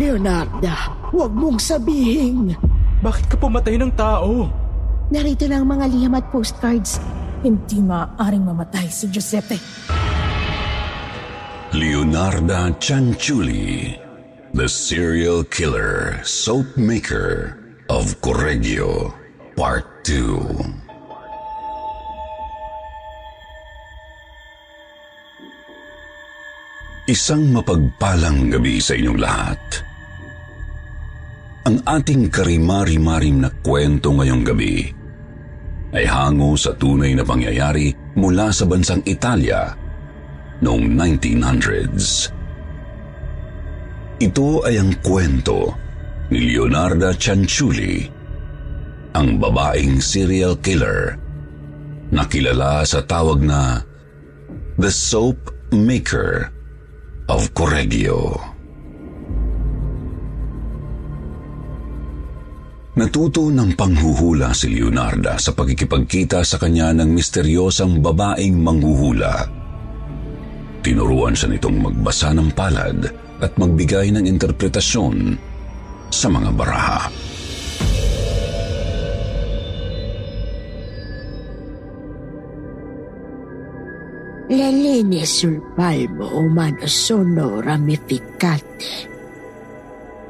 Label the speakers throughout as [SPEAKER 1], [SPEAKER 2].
[SPEAKER 1] Leonarda, huwag mong sabihin.
[SPEAKER 2] Bakit ka pumatay ng tao?
[SPEAKER 1] Narito lang ang mga liham at postcards.
[SPEAKER 3] Hindi maaaring mamatay si Giuseppe.
[SPEAKER 4] Leonarda Cianciulli, the serial killer soap maker of Correggio, Part 2. Isang mapagpalang gabi sa inyong lahat. Ang ating karimari-marim na kwento ngayong gabi ay hango sa tunay na pangyayari mula sa bansang Italia noong 1900s. Ito ay ang kwento ni Leonarda Cianciulli, ang babaeng serial killer na kilala sa tawag na The Soap Maker of Correggio. Natuto ng panghuhula si Leonarda sa pagkikipagkita sa kanya ng misteryosang babaeng manghuhula. Tinuruan siya nitong magbasa ng palad at magbigay ng interpretasyon sa mga baraha.
[SPEAKER 1] Le linee sul palmo umano sono ramificate.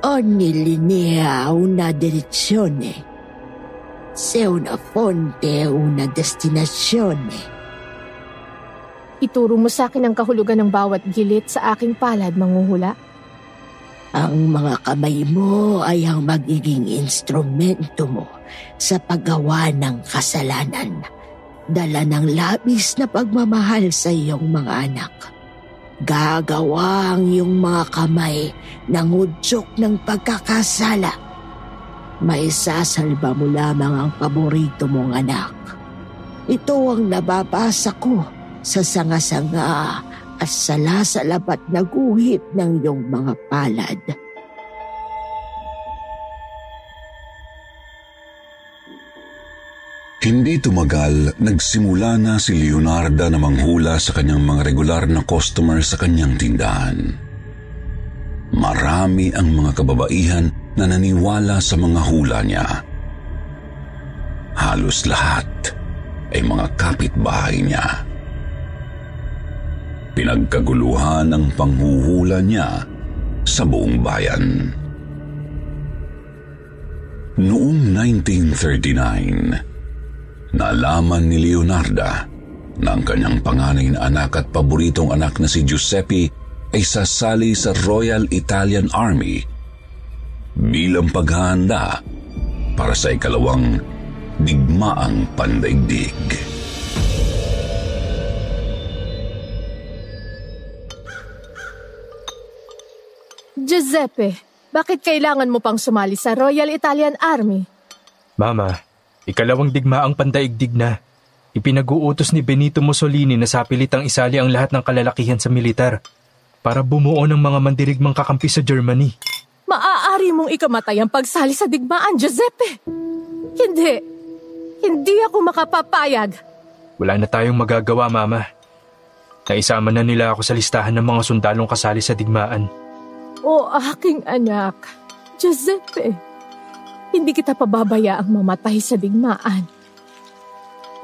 [SPEAKER 1] Ogni linea ha una direzione. Se una fonte è una destinazione.
[SPEAKER 3] Ituro mo sa akin ang kahulugan ng bawat gilit sa aking palad, manguhula.
[SPEAKER 1] Ang mga kamay mo ay ang magiging instrumento mo sa paggawa ng kasalanan. Dala ng labis na pagmamahal sa iyong mga anak. Gagawa ang iyong mga kamay ng udyok ng pagkakasala. May sasalba mo lamang ang paborito mong anak. Ito ang nababasa ko sa sanga-sanga at salasalabat na guhit ng iyong mga palad.
[SPEAKER 4] Hindi tumagal, nagsimula na si Leonarda na manghula sa kanyang mga regular na customer sa kanyang tindahan. Marami ang mga kababaihan na naniwala sa mga hula niya. Halos lahat ay mga kapitbahay niya. Pinagkaguluhan ang panghuhula niya sa buong bayan. Noong 1939, nalaman ni Leonarda na ang kanyang panganay na anak at paboritong anak na si Giuseppe ay sasali sa Royal Italian Army bilang paghahanda para sa ikalawang digmaang pandaigdig.
[SPEAKER 3] Giuseppe, bakit kailangan mo pang sumali sa Royal Italian Army?
[SPEAKER 2] Mama, ikalawang digmaang pandaigdig na. Ipinag-uutos ni Benito Mussolini na sapilitang isali ang lahat ng kalalakihan sa militar para bumuo ng mga mandirigmang kakampi sa Germany.
[SPEAKER 3] Maaari mong ikamatay ang pagsali sa digmaan, Giuseppe. Hindi. Hindi ako makapapayag.
[SPEAKER 2] Wala na tayong magagawa, Mama. Naisama na nila ako sa listahan ng mga sundalong kasali sa digmaan.
[SPEAKER 3] O aking anak, Giuseppe, hindi kita pababayaang mamatay sa digmaan.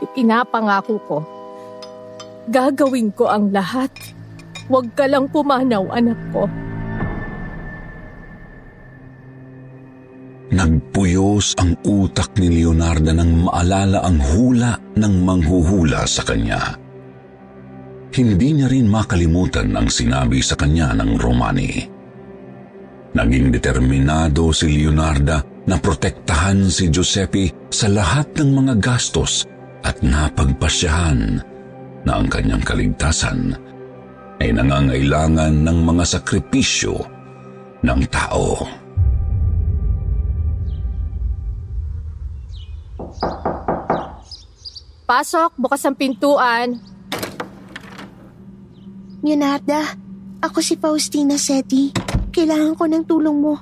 [SPEAKER 3] Ipinapangako ko, gagawin ko ang lahat. Huwag ka lang pumanaw, anak ko.
[SPEAKER 4] Nagpuyos ang utak ni Leonardo nang maalala ang hula ng manghuhula sa kanya. Hindi niya rin makalimutan ang sinabi sa kanya ng Romani. Naging determinado si Leonarda na protektahan si Giuseppe sa lahat ng mga gastos at napagpasyahan na ang kanyang kaligtasan ay nangangailangan ng mga sakripisyo ng tao.
[SPEAKER 3] Pasok, bukas ang pintuan.
[SPEAKER 5] Leonarda, ako si Faustina Seti. Kailangan ko ng tulong mo.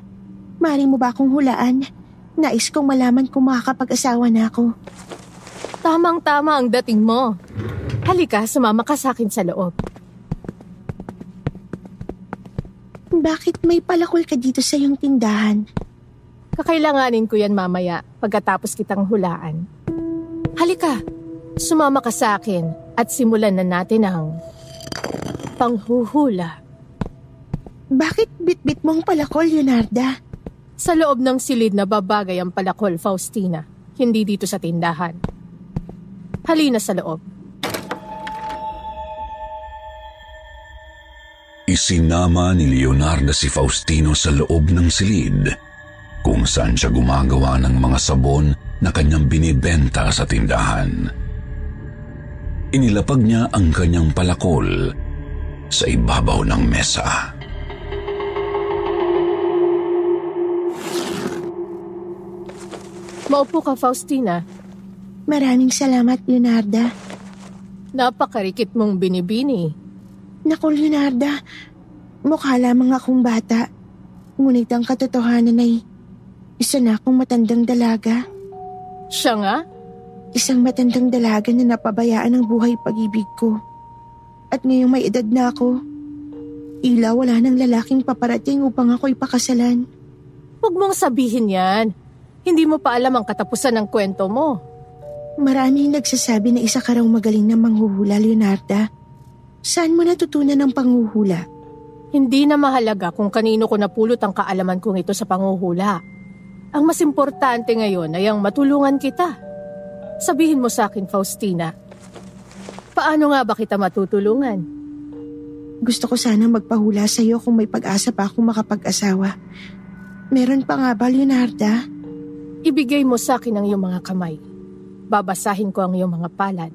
[SPEAKER 5] Mari mo ba akong hulaan? Nais kong malaman kung makakapag-asawa na ako.
[SPEAKER 3] Tamang-tama ang dating mo. Halika, sumama ka sa akin sa loob.
[SPEAKER 5] Bakit may palakol ka dito sa iyong tindahan?
[SPEAKER 3] Kakailanganin ko yan mamaya pagkatapos kitang hulaan. Halika, sumama ka sa akin at simulan na natin ang panghuhula.
[SPEAKER 5] Bakit bitbit mo ang palakol, Leonarda?
[SPEAKER 3] Sa loob ng silid na babagay ang palakol, Faustina. Hindi dito sa tindahan. Halina sa loob.
[SPEAKER 4] Isinama ni Leonardo si Faustino sa loob ng silid kung saan siya gumagawa ng mga sabon na kanyang binibenta sa tindahan. Inilapag niya ang kanyang palakol sa ibabaw ng mesa.
[SPEAKER 3] Maupo ka, Faustina.
[SPEAKER 5] Maraming salamat, Leonarda.
[SPEAKER 3] Napakarikit mong binibini.
[SPEAKER 5] Naku, Leonarda. Mukha lamang akong bata. Ngunit ang katotohanan ay isa na akong matandang dalaga.
[SPEAKER 3] Siya nga?
[SPEAKER 5] Isang matandang dalaga na napabayaan ng buhay pag-ibig ko. At ngayong may edad na ako, ila wala ng lalaking paparating upang ako ipakasalan.
[SPEAKER 3] Huwag mong sabihin yan. Hindi mo pa alam ang katapusan ng kwento mo.
[SPEAKER 5] Maraming nagsasabi na isa ka raw magaling na manghuhula, Leonarda. Saan mo natutunan ang panghuhula?
[SPEAKER 3] Hindi na mahalaga kung kanino ko napulot ang kaalaman kong ito sa panguhula. Ang mas importante ngayon ay ang matulungan kita. Sabihin mo sa akin, Faustina, paano nga ba kita matutulungan?
[SPEAKER 5] Gusto ko sana magpahula sa iyo kung may pag-asa pa akong makapag-asawa. Meron pa nga ba, Leonarda?
[SPEAKER 3] Ibigay mo sa akin ang iyong mga kamay. Babasahin ko ang iyong mga palad.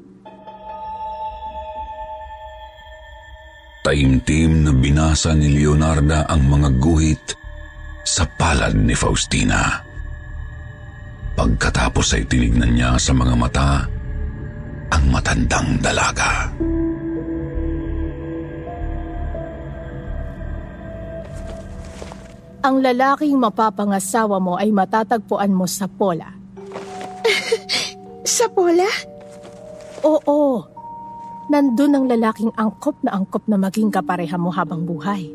[SPEAKER 4] Taimtim na binasa ni Leonarda ang mga guhit sa palad ni Faustina. Pagkatapos ay tinignan niya sa mga mata ang matandang dalaga.
[SPEAKER 3] Ang lalaking mapapangasawa mo ay matatagpuan mo sa pola.
[SPEAKER 5] Sa pola?
[SPEAKER 3] Oo. Nandun ang lalaking angkop na angkop na maging kapareha mo habang buhay.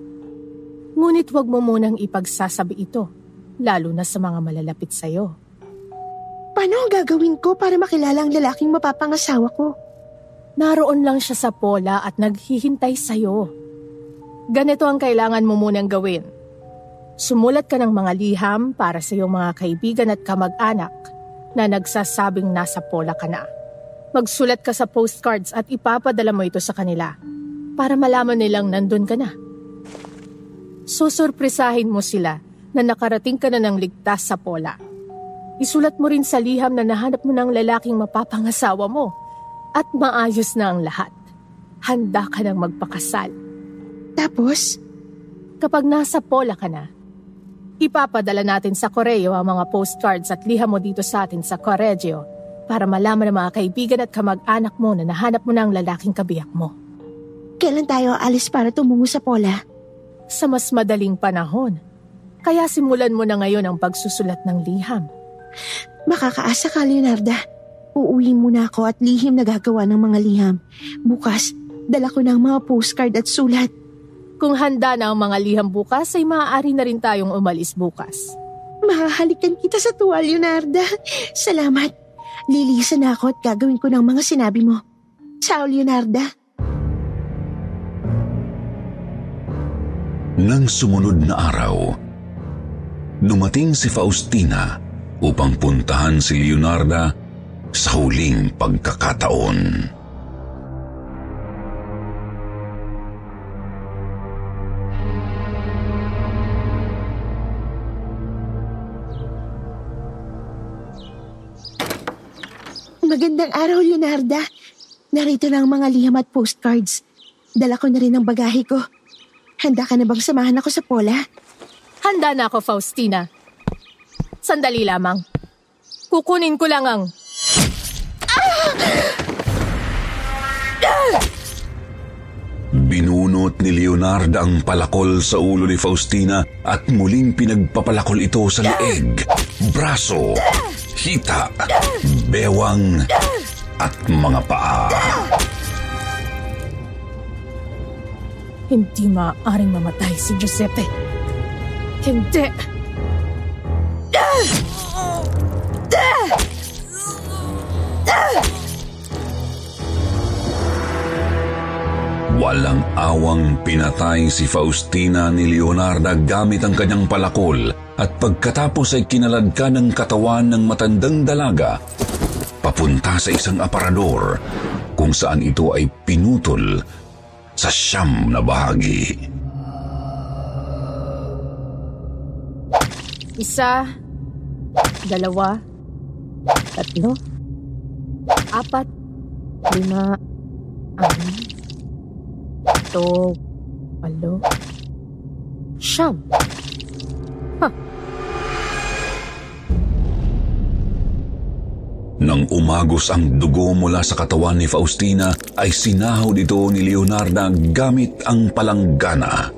[SPEAKER 3] Ngunit huwag mo munang ipagsasabi ito, lalo na sa mga malalapit sa'yo.
[SPEAKER 5] Paano ang gagawin ko para makilala ang lalaking mapapangasawa ko?
[SPEAKER 3] Naroon lang siya sa pola at naghihintay sa'yo. Ganito ang kailangan mo munang gawin. Sumulat ka ng mga liham para sa iyong mga kaibigan at kamag-anak na nagsasabing nasa pola ka na. Magsulat ka sa postcards at ipapadala mo ito sa kanila para malaman nilang nandun ka na. Susurpresahin mo sila na nakarating ka na ng ligtas sa pola. Isulat mo rin sa liham na nahanap mo ng lalaking mapapangasawa mo at maayos na ang lahat. Handa ka ng magpakasal.
[SPEAKER 5] Tapos,
[SPEAKER 3] Kapag nasa pola ka na, ipapadala natin sa Koreo ang mga postcards at liham mo dito sa atin sa Corregio para malaman ng mga kaibigan at kamag-anak mo na nahanap mo na ang lalaking kabiyak mo.
[SPEAKER 5] kailan tayo alis para tumungo sa pola?
[SPEAKER 3] Sa mas madaling panahon. Kaya simulan mo na ngayon ang pagsusulat ng liham.
[SPEAKER 5] Makakaasa ka, Leonarda. Uuwi muna ako at lihim na gagawa ng mga liham. Bukas, dala ko ng mga postcard at sulat.
[SPEAKER 3] Kung handa na ang mga liham bukas, ay maaari na rin tayong umalis bukas.
[SPEAKER 5] Mahahalikan kita sa tuwa, Leonarda. Salamat. Lilisan na ako at gagawin ko ng mga sinabi mo. Ciao, Leonarda.
[SPEAKER 4] Nang sumunod na araw, dumating si Faustina upang puntahan si Leonarda sa huling pagkakataon.
[SPEAKER 5] Magandang araw, Leonarda. Narito na ang mga liham at postcards. Dala ko na rin ang bagahe ko. Handa ka na bang samahan ako sa pola?
[SPEAKER 3] Handa na ako, Faustina. Sandali lamang. Kukunin ko lang ang...
[SPEAKER 4] Binunot ni Leonarda ang palakol sa ulo ni Faustina at muling pinagpapalakol ito sa leeg, braso, hita, bewang at mga paa.
[SPEAKER 3] Hindi maaaring mamatay si Giuseppe. Hindi.
[SPEAKER 4] Walang awang pinatay si Faustina ni Leonarda gamit ang kanyang palakol at pagkatapos ay kinaladka ng katawan ng matandang dalaga papunta sa isang aparador kung saan ito ay pinutol sa siyam na bahagi.
[SPEAKER 3] Isa, dalawa, tatlo, apat, lima, anim, ito, walo, siyam.
[SPEAKER 4] Nang umagos ang dugo mula sa katawan ni Faustina, ay sinahod ito ni Leonarda gamit ang palanggana.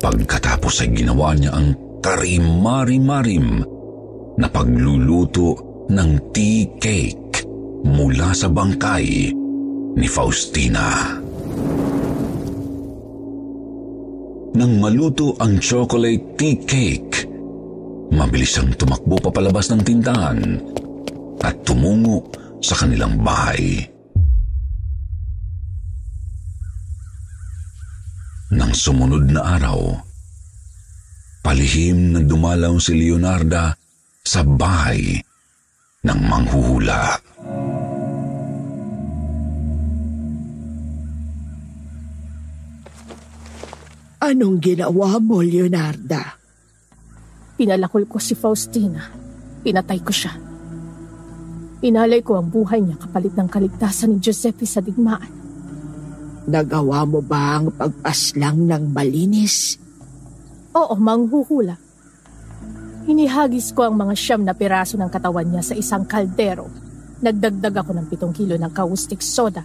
[SPEAKER 4] Pagkatapos ay ginawa niya ang karimari-marim na pagluluto ng tea cake mula sa bangkay ni Faustina. Nang maluto ang chocolate tea cake, mabilis ang tumakbo papalabas ng tindahan at tumungo sa kanilang bahay. Nang sumunod na araw, palihim na dumalaw si Leonarda sa bahay ng manghuhula.
[SPEAKER 5] Anong ginawa mo, Leonarda?
[SPEAKER 3] Pinalakol ko si Faustina. Pinatay ko siya. Inalay ko ang buhay niya kapalit ng kaligtasan ni Giuseppe sa digmaan.
[SPEAKER 5] Nagawa mo ba ang pagpaslang ng malinis?
[SPEAKER 3] Oo, manghuhula. Hinihagis ko ang mga siyam na piraso ng katawan niya sa isang kaldero. Nagdagdag ako ng pitong kilo ng caustic soda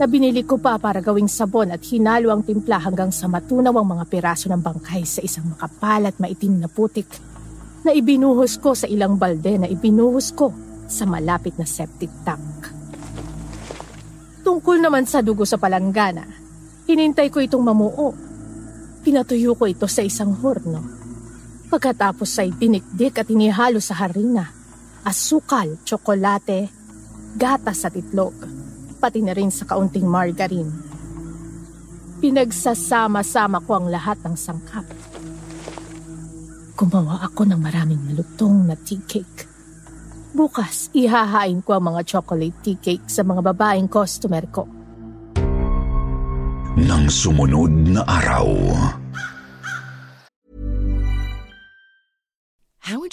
[SPEAKER 3] na binili ko pa para gawing sabon at hinalo ang timpla hanggang sa matunaw ang mga piraso ng bangkay sa isang makapal at maitim na putik na ibinuhos ko sa ilang balde na ibinuhos ko sa malapit na septic tank. Tungkol naman sa dugo sa palanggana, hinintay ko itong mamuo. Pinatuyo ko ito sa isang horno. Pagkatapos ay dinikdik at inihalo sa harina, asukal, tsokolate, gatas at itlog pati na rin sa kaunting margarine. Pinagsasama-sama ko ang lahat ng sangkap. Gumawa ako ng maraming malutong na tea cake. Bukas, ihahain ko ang mga chocolate tea cake sa mga babaeng customer ko.
[SPEAKER 4] Nang sumunod na araw,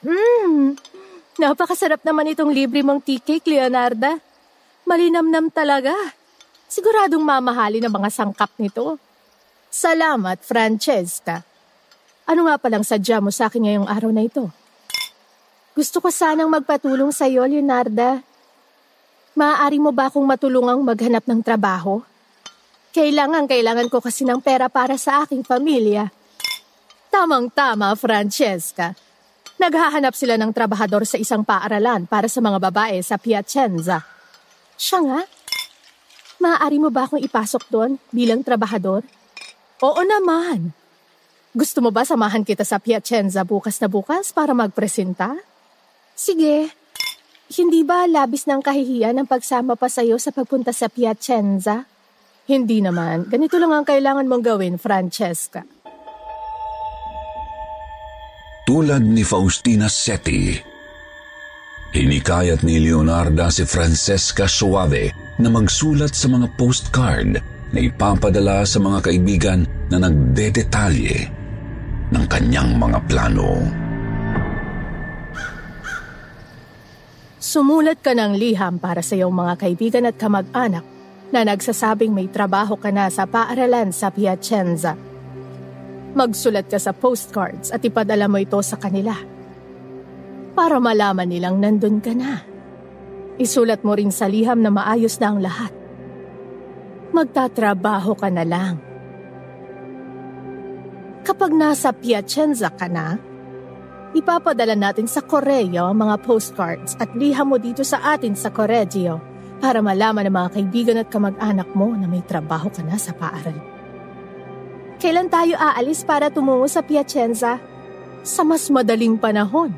[SPEAKER 3] Hmm, napakasarap naman itong libre mong tea cake, Leonarda. Malinamnam talaga. Siguradong mamahali ng mga sangkap nito. Salamat, Francesca. Ano nga palang sadya mo sa akin ngayong araw na ito? Gusto ko sanang magpatulong sa iyo, Leonarda. Maaari mo ba akong matulungang maghanap ng trabaho? Kailangan, kailangan ko kasi ng pera para sa aking pamilya. Tamang-tama, Francesca. Naghahanap sila ng trabahador sa isang paaralan para sa mga babae sa Piacenza. Siya nga? Maaari mo ba akong ipasok doon bilang trabahador? Oo naman. Gusto mo ba samahan kita sa Piacenza bukas na bukas para magpresenta? Sige. Hindi ba labis ng kahihiyan ang pagsama pa sa'yo sa pagpunta sa Piacenza? Hindi naman. Ganito lang ang kailangan mong gawin, Francesca.
[SPEAKER 4] Tulad ni Faustina Seti, hinikayat ni Leonarda si Francesca Suave na magsulat sa mga postcard na ipapadala sa mga kaibigan na nagdedetalye ng kanyang mga plano.
[SPEAKER 3] Sumulat ka ng liham para sa iyong mga kaibigan at kamag-anak na nagsasabing may trabaho ka na sa paaralan sa Piacenza. Magsulat ka sa postcards at ipadala mo ito sa kanila. Para malaman nilang nandun ka na. Isulat mo rin sa liham na maayos na ang lahat. Magtatrabaho ka na lang. Kapag nasa Piacenza ka na, ipapadala natin sa Correo ang mga postcards at liham mo dito sa atin sa Correggio para malaman ng mga kaibigan at kamag-anak mo na may trabaho ka na sa paaral. Kailan tayo aalis para tumungo sa Piacenza? Sa mas madaling panahon.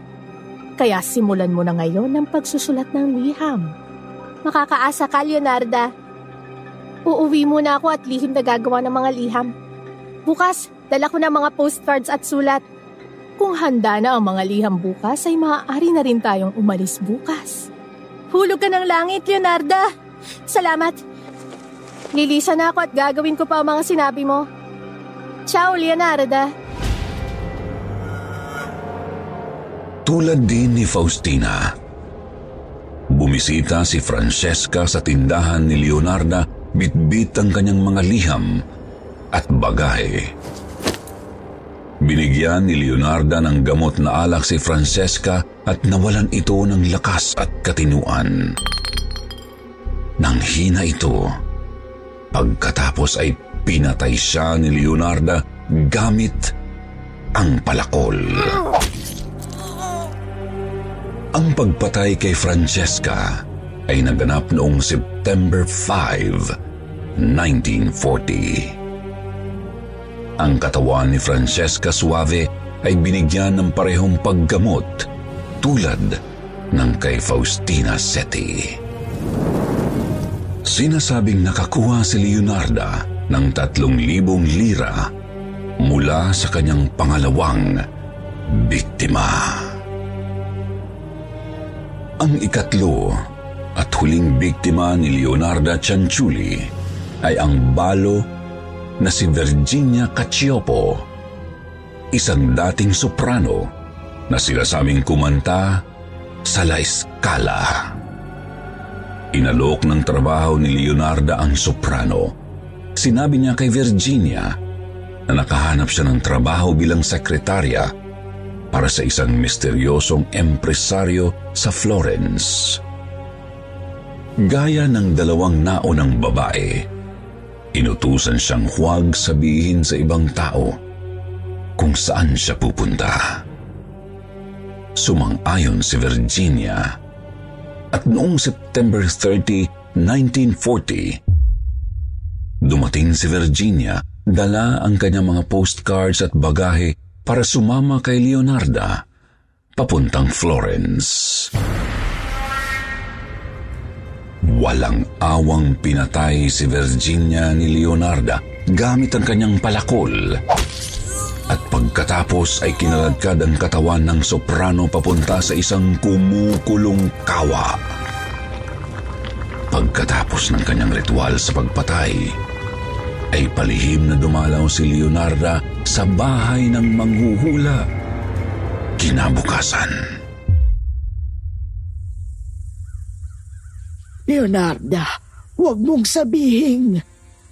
[SPEAKER 3] Kaya simulan mo na ngayon ng pagsusulat ng liham. Makakaasa ka, Leonarda. Uuwi muna ako at lihim na gagawa ng mga liham. Bukas, dala ko na mga postcards at sulat. Kung handa na ang mga liham bukas, ay maaari na rin tayong umalis bukas. Hulog ka ng langit, Leonarda! Salamat! Lilisa na ako at gagawin ko pa ang mga sinabi mo. Ciao, Leonarda!
[SPEAKER 4] Tulad din ni Faustina. Bumisita si Francesca sa tindahan ni Leonarda bitbit ang kanyang mga liham at bagahe. Binigyan ni Leonarda ng gamot na alak si Francesca at nawalan ito ng lakas at katinuan. Nang hina ito, pagkatapos ay pinatay siya ni Leonarda gamit ang palakol. Ang pagpatay kay Francesca ay naganap noong September 5, 1940. Ang katawan ni Francesca Suave ay binigyan ng parehong paggamot tulad ng kay Faustina Seti. Sinasabing nakakuha si Leonarda ng tatlong libong lira mula sa kanyang pangalawang biktima. Ang ikatlo at huling biktima ni Leonarda Cianciulli ay ang balo na si Virginia Cacciopo, isang dating soprano na sinasabing kumanta sa La Scala. Inalok ng trabaho ni Leonarda ang soprano. Sinabi niya kay Virginia na nakahanap siya ng trabaho bilang sekretarya para sa isang misteryosong empresaryo sa Florence. Gaya ng dalawang naunang babae, inutusan siyang huwag sabihin sa ibang tao kung saan siya pupunta. Sumang-ayon si Virginia at noong September 30, 1940, dumating si Virginia dala ang kanyang mga postcards at bagahe para sumama kay Leonarda papuntang Florence. Walang awang pinatay si Virginia ni Leonarda gamit ang kanyang palakol. At pagkatapos ay kinaladkad ang katawan ng soprano papunta sa isang kumukulong kawa. Pagkatapos ng kanyang ritual sa pagpatay, ay palihim na dumalaw si Leonarda sa bahay ng manghuhula. Kinabukasan.
[SPEAKER 5] Leonarda, huwag mong sabihin.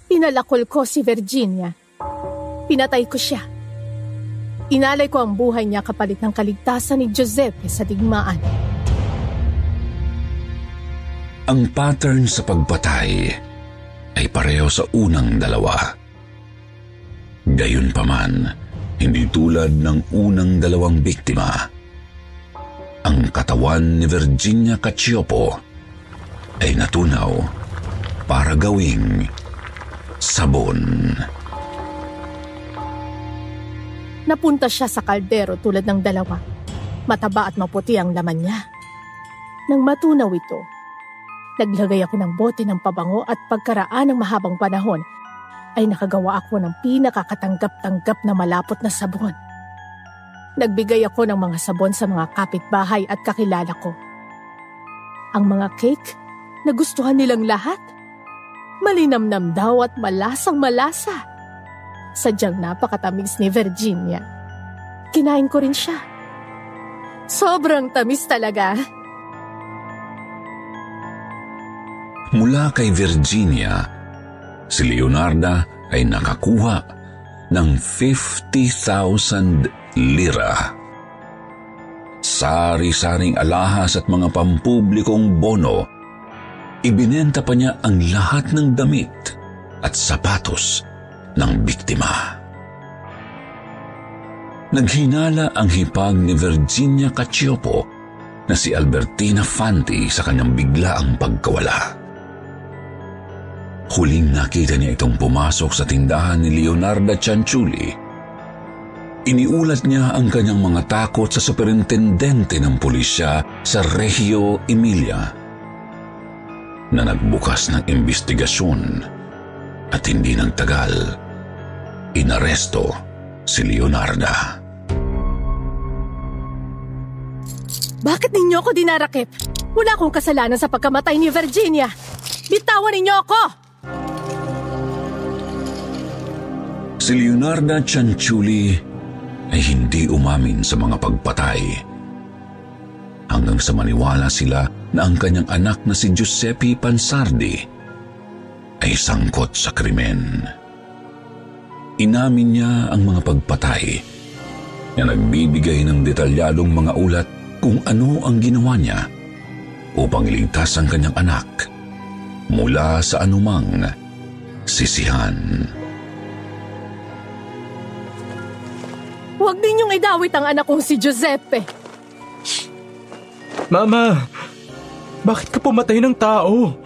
[SPEAKER 3] Pinalakol ko si Virginia. Pinatay ko siya. Inalay ko ang buhay niya kapalit ng kaligtasan ni Giuseppe sa digmaan.
[SPEAKER 4] Ang pattern sa pagpatay ay pareho sa unang dalawa. Gayunpaman, hindi tulad ng unang dalawang biktima. Ang katawan ni Virginia Cacioppo ay natunaw para gawing sabon.
[SPEAKER 3] Napunta siya sa kaldero tulad ng dalawa. Mataba at maputi ang laman niya. Nang matunaw ito, naglagay ako ng bote ng pabango at pagkaraan ng mahabang panahon, ay nakagawa ako ng pinakakatanggap-tanggap na malapot na sabon. Nagbigay ako ng mga sabon sa mga kapitbahay at kakilala ko. Ang mga cake, nagustuhan nilang lahat. Malinamnam daw at malasang malasa. Sadyang napakatamis ni Virginia. Kinain ko rin siya. Sobrang tamis talaga.
[SPEAKER 4] Mula kay Virginia, si Leonarda ay nakakuha ng 50,000 lira. Sari-saring alahas at mga pampublikong bono, ibinenta pa niya ang lahat ng damit at sapatos ng biktima. Naghinala ang hipag ni Virginia Cacioppo na si Albertina Fanti sa kanyang biglaang pagkawala. Huling nakita niya itong pumasok sa tindahan ni Leonarda Cianciulli. Iniulat niya ang kanyang mga takot sa superintendente ng pulisya sa Reggio Emilia na nagbukas ng investigasyon at hindi nang tagal, inaresto si Leonarda.
[SPEAKER 3] Bakit ninyo ako dinarakip? Wala akong kasalanan sa pagkamatay ni Virginia. Bitawan ninyo ako!
[SPEAKER 4] Si Leonarda Cianciulli ay hindi umamin sa mga pagpatay. Hanggang sa maniwala sila na ang kanyang anak na si Giuseppe Pansardi ay sangkot sa krimen. Inamin niya ang mga pagpatay na nagbibigay ng detalyadong mga ulat kung ano ang ginawa niya upang iligtas ang kanyang anak mula sa anumang sisihan.
[SPEAKER 3] Huwag ninyong idawit ang anak kong si Giuseppe.
[SPEAKER 2] Mama, bakit ka pumatay ng tao?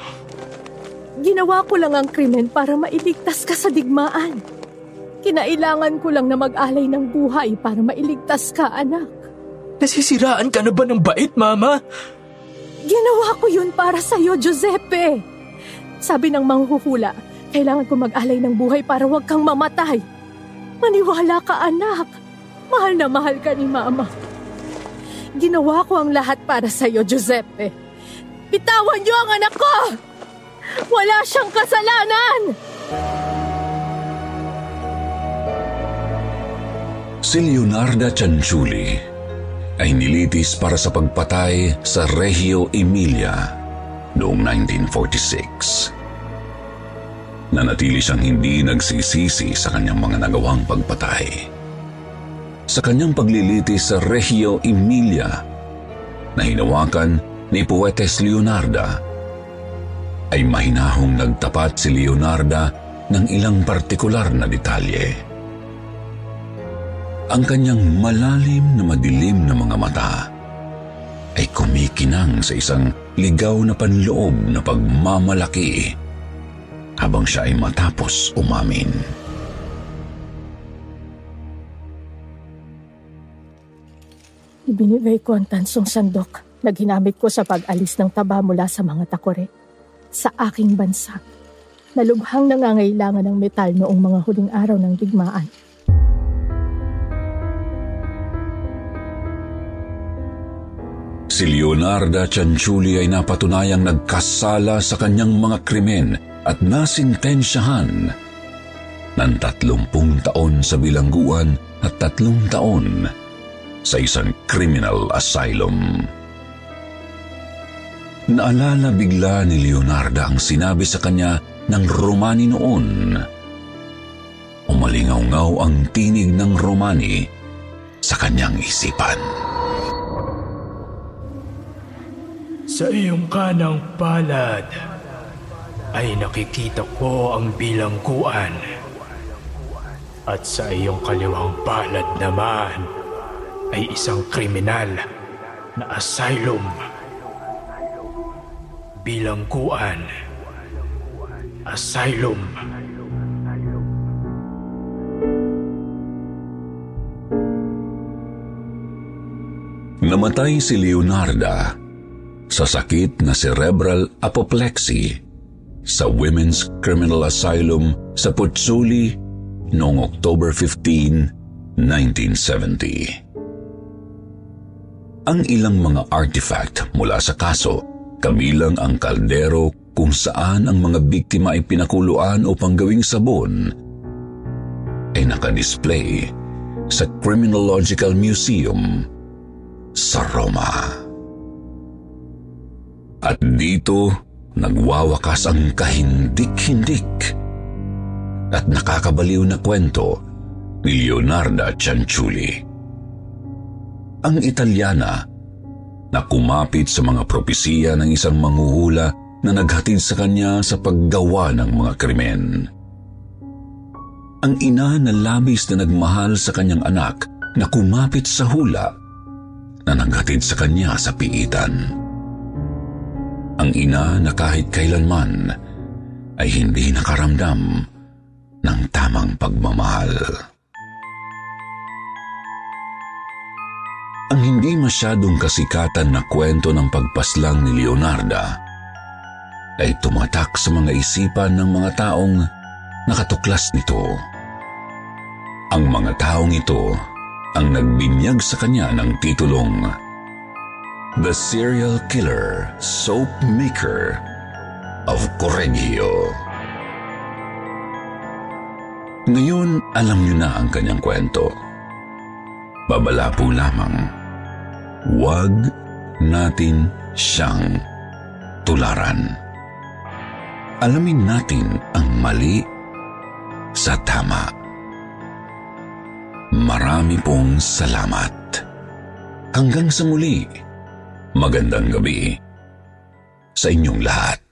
[SPEAKER 3] Ginawa ko lang ang krimen para mailigtas ka sa digmaan. Kinailangan ko lang na mag-alay ng buhay para mailigtas ka, anak.
[SPEAKER 2] Nasisiraan ka na ba ng bait, Mama?
[SPEAKER 3] Ginawa ko yun para sa'yo, Giuseppe. Sabi ng manghuhula, kailangan ko mag-alay ng buhay para huwag kang mamatay. Maniwala ka, anak. Mahal na mahal ka ni Mama. Ginawa ko ang lahat para sa'yo, Giuseppe. Bitawan niyo ang anak ko! Wala siyang kasalanan!
[SPEAKER 4] Si Leonarda Cianciulli ay nilitis para sa pagpatay sa Reggio Emilia noong 1946. Nanatili siyang hindi nagsisisi sa kanyang mga nagawang pagpatay. Sa kanyang paglilitis sa Reggio Emilia na hinawakan ni Poetes Leonarda, ay mahinahong nagtapat si Leonarda ng ilang partikular na detalye. Ang kanyang malalim na madilim na mga mata ay kumikinang sa isang ligaw na panloob na pagmamalaki habang siya ay matapos umamin.
[SPEAKER 3] Ibinigay ko ang tansong sandok na ginamit ko sa pag-alis ng taba mula sa mga takore sa aking bansa na lubhang nangangailangan ng metal noong mga huling araw ng digmaan.
[SPEAKER 4] Si Leonarda Cianciuli ay napatunayang nagkasala sa kanyang mga krimen at nasintensyahan ng tatlumpung taon sa bilangguan at tatlong taon sa isang criminal asylum. Naalala bigla ni Leonarda ang sinabi sa kanya ng Romani noon. Umalingaw-ngaw ang tinig ng Romani sa kanyang isipan.
[SPEAKER 2] Sa iyong kanang palad ay nakikita ko ang bilangguan. At sa iyong kaliwang palad naman ay isang kriminal na asylum. Bilangguan. Asylum.
[SPEAKER 4] Namatay si Leonarda sa sakit na cerebral apoplexy sa Women's Criminal Asylum sa Putsuli noong October 15, 1970. Ang ilang mga artifact mula sa kaso, kabilang ang kaldero kung saan ang mga biktima ay pinakuluan upang gawing sabon, ay nakadisplay sa Criminological Museum sa Roma. At dito, nagwawakas ang kahindik-hindik at nakakabaliw na kwento ni Leonarda Cianciulli. Ang Italyana na kumapit sa mga propesiya ng isang manghuhula na naghatid sa kanya sa paggawa ng mga krimen. Ang ina na labis na nagmahal sa kanyang anak na kumapit sa hula na naghatid sa kanya sa piitan. Ang ina na kahit kailanman ay hindi nakaramdam ng tamang pagmamahal. Ang hindi masyadong kasikatan na kwento ng pagpaslang ni Leonarda ay tumatak sa mga isipan ng mga taong nakatuklas nito. Ang mga taong ito ang nagbinyag sa kanya ng titulong The Serial Killer Soap Maker of Correggio. Ngayon, alam niyo na ang kanyang kwento. Babala po lamang. Huwag natin siyang tularan. Alamin natin ang mali sa tama. Marami pong salamat. Hanggang sa muli, magandang gabi sa inyong lahat.